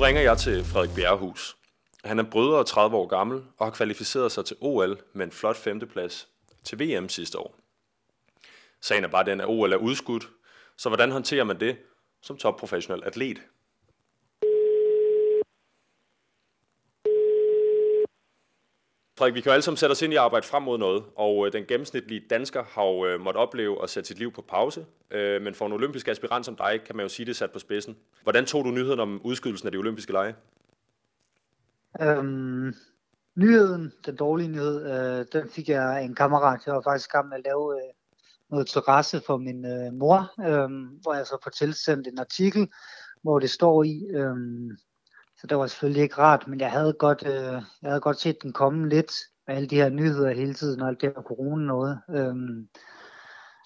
ringer jeg til Frederik Bjerrehus. Han er brødre og 30 år gammel og har kvalificeret sig til OL med en flot femteplads til VM sidste år. Sagen er bare den, at OL er udskudt, så hvordan håndterer man det som topprofessionel atlet? Frederik, vi kan jo alle sammen sætte os ind i at arbejde frem mod noget, og øh, den gennemsnitlige dansker har jo øh, måttet opleve at sætte sit liv på pause, øh, men for en olympisk aspirant som dig, kan man jo sige det sat på spidsen. Hvordan tog du nyheden om udskydelsen af de olympiske lege? Øhm, nyheden, den dårlige nyhed, øh, den fik jeg af en kammerat. Jeg var faktisk gammel med at lave øh, noget terrasse for min øh, mor, øh, hvor jeg så får tilsendt en artikel, hvor det står i, øh, så det var selvfølgelig ikke rart, men jeg havde godt, øh, jeg havde godt set den komme lidt med alle de her nyheder hele tiden, og alt det her corona noget. Øhm,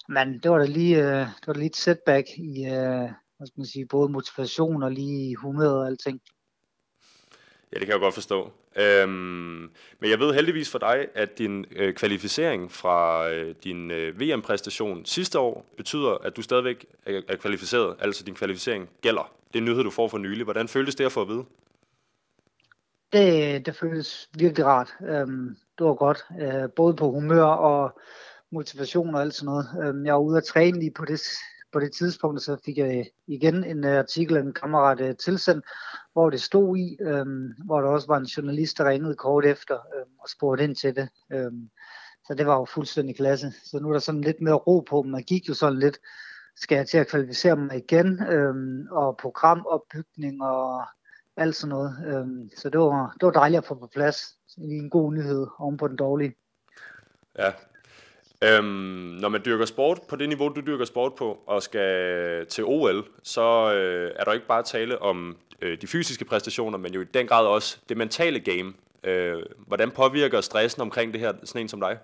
men det var da lige, øh, det var da lige et setback i, øh, hvad skal man sige, både motivation og lige humør og alting. Ja, det kan jeg godt forstå. Øhm, men jeg ved heldigvis for dig, at din øh, kvalificering fra øh, din øh, VM-præstation sidste år betyder, at du stadigvæk er, er kvalificeret, altså din kvalificering gælder. Det er en nyhed, du får for nylig. Hvordan føltes det at få at vide? Det, det føles virkelig rart. Øhm, det var godt, øh, både på humør og motivation og alt sådan noget. Øhm, jeg var ude at træne lige på det, på det tidspunkt, så fik jeg øh, igen en øh, artikel af en kammerat øh, tilsendt, hvor det stod i, øhm, hvor der også var en journalist, der ringede kort efter øhm, og spurgte ind til det. Øhm, så det var jo fuldstændig klasse. Så nu er der sådan lidt mere ro på, man gik jo sådan lidt, skal jeg til at kvalificere mig igen, øhm, og programopbygning og alt sådan noget. Øhm, så det var, det var dejligt at få på plads. En god nyhed oven på den dårlige. Ja, Øhm, når man dyrker sport på det niveau, du dyrker sport på, og skal til OL, så øh, er der ikke bare tale om øh, de fysiske præstationer, men jo i den grad også det mentale game. Øh, hvordan påvirker stressen omkring det her sådan en som dig?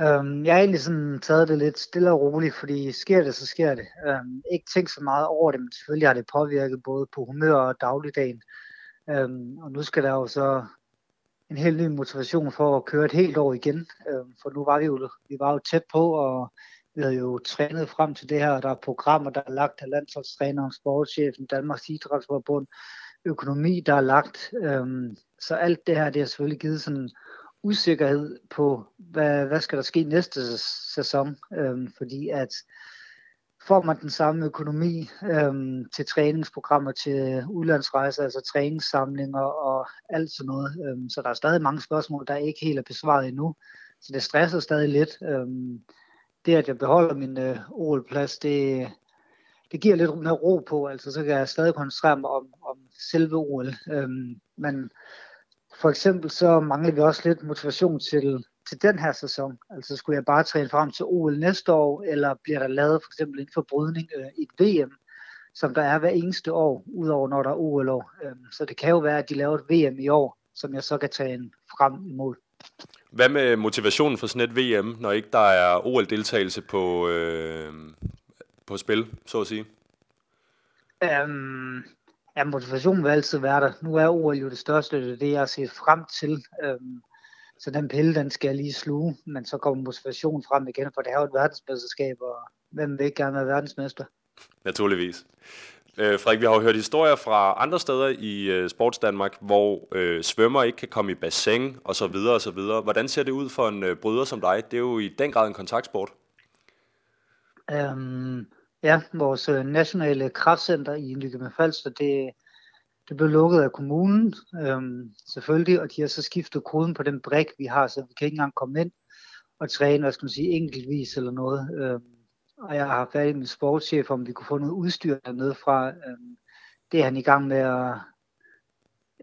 Øhm, jeg har egentlig sådan taget det lidt stille og roligt, fordi sker det, så sker det. Øhm, ikke tænkt så meget over det, men selvfølgelig har det påvirket både på humør og dagligdagen. Øhm, og nu skal der jo så en helt ny motivation for at køre et helt år igen. Øh, for nu var vi jo, vi var jo tæt på, og vi havde jo trænet frem til det her. og Der er programmer, der er lagt af landsholdstræneren, sportschefen, Danmarks Idrætsforbund, økonomi, der er lagt. Øh, så alt det her, det har selvfølgelig givet sådan usikkerhed på, hvad, hvad skal der ske næste sæson. Øh, fordi at får man den samme økonomi øhm, til træningsprogrammer, til udlandsrejser, altså træningssamlinger og alt sådan noget. Øhm, så der er stadig mange spørgsmål, der ikke helt er besvaret endnu. Så det stresser stadig lidt. Øhm, det, at jeg beholder min øh, OL-plads, det, det giver lidt mere ro på. Altså, så kan jeg stadig koncentrere mig om, om selve OL. Øhm, men for eksempel så mangler vi også lidt motivation til til den her sæson? Altså skulle jeg bare træne frem til OL næste år, eller bliver der lavet for eksempel en forbrydning øh, i et VM, som der er hver eneste år, udover når der er OL-år. Øhm, så det kan jo være, at de laver et VM i år, som jeg så kan tage en frem imod. Hvad med motivationen for sådan et VM, når ikke der er OL-deltagelse på, øh, på spil, så at sige? Øhm, ja, motivationen vil altid være der. Nu er OL jo det største, det er det, jeg har set frem til. Øhm, så den pille, den skal jeg lige sluge, men så kommer motivationen frem igen, for det er jo et verdensmesterskab, og hvem vil ikke gerne være verdensmester? Naturligvis. Øh, Frederik, vi har jo hørt historier fra andre steder i øh, Sports Danmark, hvor øh, svømmer ikke kan komme i bassin og så videre og så videre. Hvordan ser det ud for en øh, bryder som dig? Det er jo i den grad en kontaktsport. Um, ja, vores øh, nationale kraftcenter i Nykøbing Falster, det, det blev lukket af kommunen, øhm, selvfølgelig, og de har så skiftet koden på den brik, vi har, så vi kan ikke engang komme ind og træne, hvad skal man sige, enkeltvis eller noget. Øhm, og jeg har fat i min sportschef, om vi kunne få noget udstyr dernede fra. Øhm, det er han i gang med at,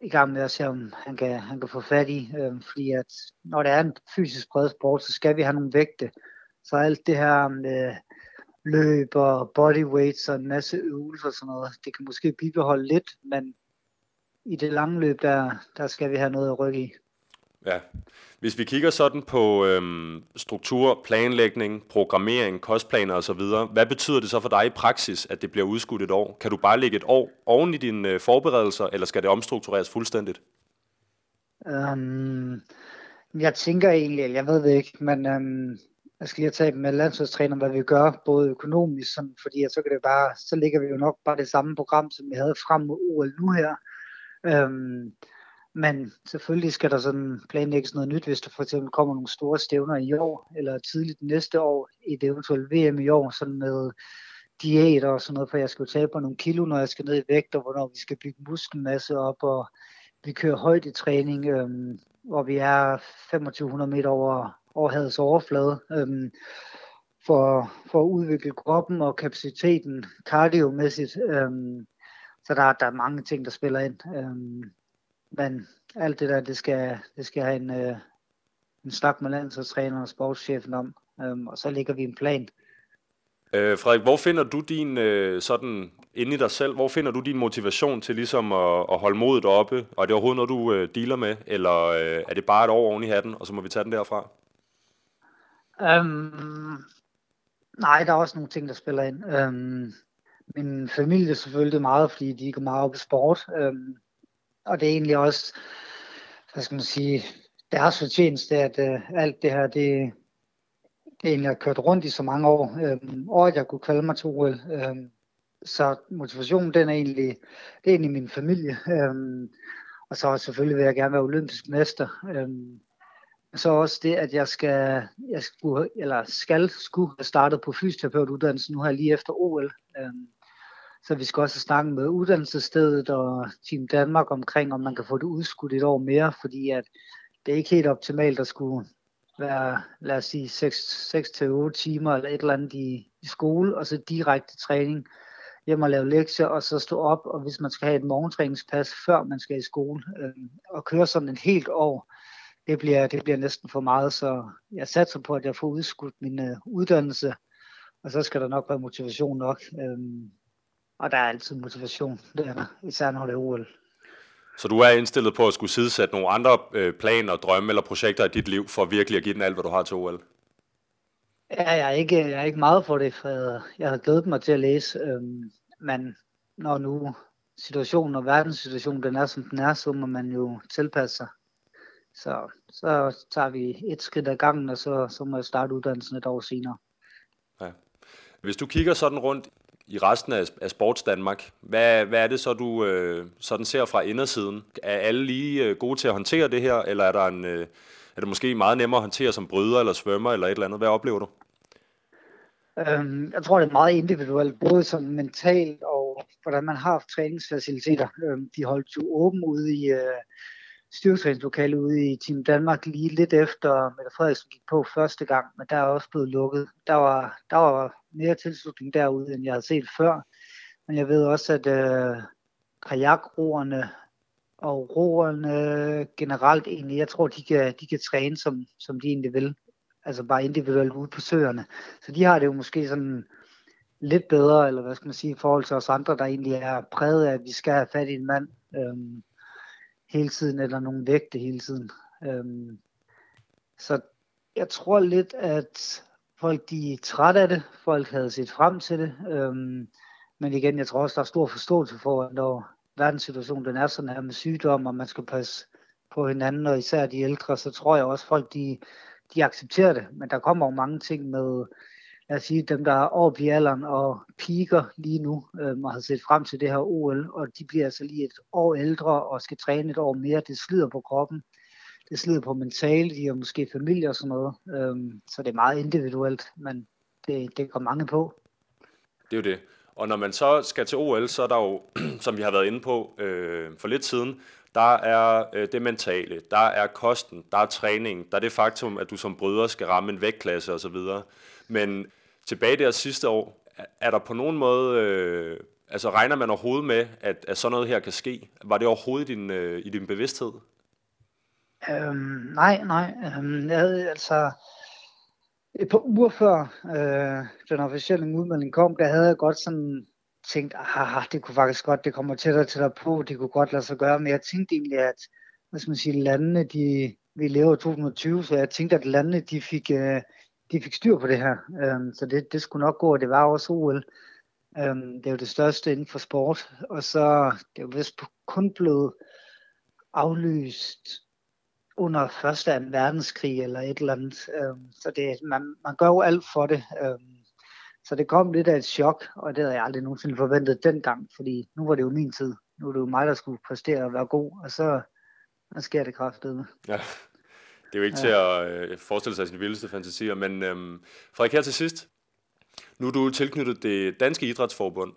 i gang med at se, om han kan, han kan få fat i. Øhm, fordi at når det er en fysisk bred sport, så skal vi have nogle vægte. Så alt det her med løb og bodyweights og en masse øvelser og sådan noget, det kan måske bibeholde lidt, men i det lange løb, der, der skal vi have noget at rykke i. Ja. Hvis vi kigger sådan på øhm, struktur, planlægning, programmering, kostplaner osv., hvad betyder det så for dig i praksis, at det bliver udskudt et år? Kan du bare lægge et år oven i dine øh, forberedelser, eller skal det omstruktureres fuldstændigt? Um, jeg tænker egentlig, jeg ved det ikke, men um, jeg skal lige tage med landsholdstræner, hvad vi gør, både økonomisk, sådan, fordi så kan det bare, så ligger vi jo nok bare det samme program, som vi havde frem mod OL nu her. Øhm, men selvfølgelig skal der sådan planlægges noget nyt, hvis der for eksempel kommer nogle store stævner i år, eller tidligt næste år, i det eventuelle VM i år, sådan med diæt og sådan noget, for jeg skal jo tabe på nogle kilo, når jeg skal ned i vægt, og hvornår vi skal bygge muskelmasse op, og vi kører højt i træning, øhm, hvor vi er 2500 meter over, over havets overflade, øhm, for, for at udvikle kroppen og kapaciteten kardiomæssigt. Øhm, så der, der er mange ting, der spiller ind. Øhm, men alt det der, det skal, det skal have en, øh, en snak med landsholdstræneren og sportschefen om, øhm, og så ligger vi en plan. Øh, Frederik, hvor finder du din, øh, sådan inde i dig selv, hvor finder du din motivation til ligesom at, at holde modet oppe? Og er det overhovedet noget, du øh, dealer med, eller øh, er det bare et år oven i hatten, og så må vi tage den derfra? Um, nej, der er også nogle ting, der spiller ind. Um, min familie selvfølgelig meget, fordi de går meget op i sport. Øhm, og det er egentlig også, hvad skal man sige, deres fortjeneste, at øh, alt det her, det, det egentlig har kørt rundt i så mange år, øhm, og at jeg kunne kvalde mig til OL. Øhm, så motivationen, den er egentlig, det er egentlig min familie. Øhm, og så selvfølgelig vil jeg gerne være olympisk mester. Øhm, så også det, at jeg skal, jeg skulle, eller skal, skulle have startet på fysioterapeutuddannelsen nu her lige efter OL. Øhm, så vi skal også snakke med uddannelsesstedet og Team Danmark omkring, om man kan få det udskudt et år mere, fordi at det er ikke helt optimalt at skulle være, lad os sige, 6-8 timer eller et eller andet i, i skole, og så direkte træning hjem og lave lektier, og så stå op, og hvis man skal have et morgentræningspas, før man skal i skole, øh, og køre sådan en helt år, det bliver, det bliver næsten for meget, så jeg satser på, at jeg får udskudt min øh, uddannelse, og så skal der nok være motivation nok. Øh, og der er altid motivation, det er der, især når det er OL. Så du er indstillet på at skulle sidesætte nogle andre øh, planer, drømme eller projekter i dit liv, for virkelig at give den alt, hvad du har til OL? Ja, jeg er ikke, jeg er ikke meget for det, for jeg har glædet mig til at læse. Øhm, men når nu situationen og verdenssituationen den er, som den er, så må man jo tilpasse sig. Så, så tager vi et skridt ad gangen, og så, så må jeg starte uddannelsen et år senere. Ja. Hvis du kigger sådan rundt i resten af, af Sports Danmark. Hvad, hvad er det så, du øh, sådan ser fra indersiden? Er alle lige øh, gode til at håndtere det her, eller er, der en, øh, er det måske meget nemmere at håndtere som bryder eller svømmer eller et eller andet? Hvad oplever du? Øhm, jeg tror, det er meget individuelt, både som mentalt og hvordan man har træningsfaciliteter. Øhm, de holdt jo åben ude i øh, styrelseslokale ude i Team Danmark lige lidt efter Mette Frederiksen gik på første gang, men der er også blevet lukket. Der var, der var mere tilslutning derude, end jeg havde set før. Men jeg ved også, at øh, kajakroerne og roerne generelt egentlig, jeg tror, de kan, de kan træne, som, som de egentlig vil. Altså bare individuelt ude på søerne. Så de har det jo måske sådan lidt bedre, eller hvad skal man sige, i forhold til os andre, der egentlig er præget af, at vi skal have fat i en mand øhm, hele tiden, eller nogle vægte hele tiden. Øhm, så jeg tror lidt, at folk de er trætte af det, folk havde set frem til det, øhm, men igen, jeg tror også, der er stor forståelse for, at når verdenssituationen den er sådan her med sygdom, og man skal passe på hinanden, og især de ældre, så tror jeg også, folk de, de accepterer det, men der kommer jo mange ting med, lad os sige, dem der er over i alderen og piker lige nu, øhm, og har set frem til det her OL, og de bliver altså lige et år ældre og skal træne et år mere, det slider på kroppen det slider på mentalt, de har måske familie og sådan noget. Øhm, så det er meget individuelt, men det, det går mange på. Det er jo det. Og når man så skal til OL, så er der jo, som vi har været inde på øh, for lidt siden, der er øh, det mentale, der er kosten, der er træning, der er det faktum, at du som bryder skal ramme en vægtklasse osv. Men tilbage der sidste år, er der på nogen måde, øh, altså regner man overhovedet med, at, at sådan noget her kan ske? Var det overhovedet i din, øh, i din bevidsthed? Øhm, nej, nej. Øhm, jeg havde altså et par uger før øh, den officielle udmelding kom, der havde jeg godt sådan tænkt, ah, det kunne faktisk godt, det kommer tættere og tættere på, det kunne godt lade sig gøre, men jeg tænkte egentlig, at hvad skal man sige, landene, de, vi lever i 2020, så jeg tænkte, at landene, de fik, øh, de fik styr på det her, øhm, så det, det skulle nok gå, og det var også OL. Øhm, det er jo det største inden for sport, og så det er jo vist kun blevet aflyst under første og verdenskrig eller et eller andet. Øhm, så det, man, man gør jo alt for det. Øhm, så det kom lidt af et chok, og det havde jeg aldrig nogensinde forventet dengang, fordi nu var det jo min tid. Nu er det jo mig, der skulle præstere og være god, og så, så sker det kraftedeme. Ja, det er jo ikke ja. til at øh, forestille sig sin vildeste fantasier, men øhm, Frederik, her til sidst. Nu er du tilknyttet det danske idrætsforbund,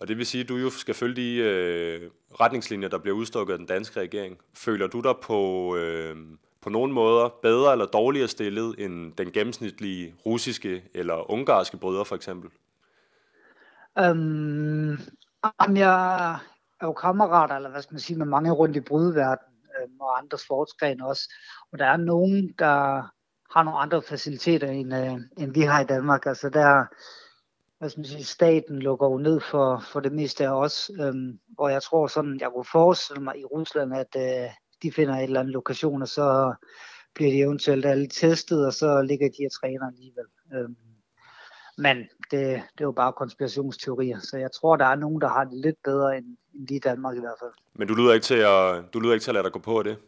og det vil sige, at du jo skal følge de øh, retningslinjer, der bliver udstukket af den danske regering. Føler du dig på, øh, på nogle måder bedre eller dårligere stillet end den gennemsnitlige russiske eller ungarske bryder for eksempel? Um, jeg er jo kammerater, eller hvad skal man sige, med mange rundt i brydeverdenen øh, og andre sportsgrene også. Og der er nogen, der har nogle andre faciliteter, end, øh, end vi har i Danmark. Altså der, hvad skal man sige, staten lukker jo ned for, for det meste af os, øhm, og jeg tror sådan, jeg kunne forestille mig i Rusland, at øh, de finder et eller andet lokation, og så bliver de eventuelt alle testet, og så ligger de og træner alligevel. Øhm, men det, det er jo bare konspirationsteorier, så jeg tror, der er nogen, der har det lidt bedre end, end de i Danmark i hvert fald. Men du lyder ikke til at, du lyder ikke til at lade dig gå på det?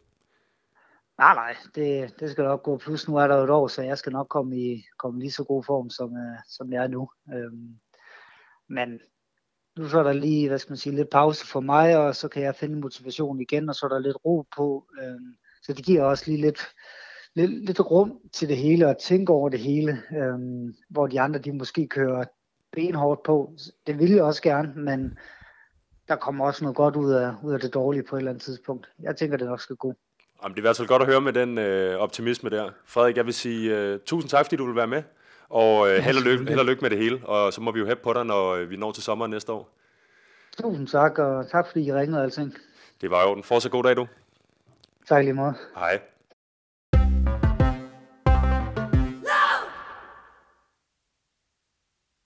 Nej, nej, det, det skal nok gå. Plus nu er der jo et år, så jeg skal nok komme i, komme lige så god form, som, uh, som jeg er nu. Øhm, men nu så er der lige, hvad skal man sige, lidt pause for mig, og så kan jeg finde motivation igen, og så er der lidt ro på. Øhm, så det giver også lige lidt, lidt, lidt rum til det hele, og tænke over det hele, øhm, hvor de andre, de måske kører benhårdt på. Det vil jeg også gerne, men der kommer også noget godt ud af, ud af det dårlige på et eller andet tidspunkt. Jeg tænker, det nok skal gå. Jamen, det er i hvert fald godt at høre med den øh, optimisme der. Frederik, jeg vil sige uh, tusind tak, fordi du vil være med. Og øh, held, og lykke, held og lykke med det hele. Og så må vi jo hæppe på dig, når øh, vi når til sommer næste år. Tusind tak, og tak fordi I ringede og alting. Det var jo den. Fortsat god dag, du. Tak lige meget. Hej.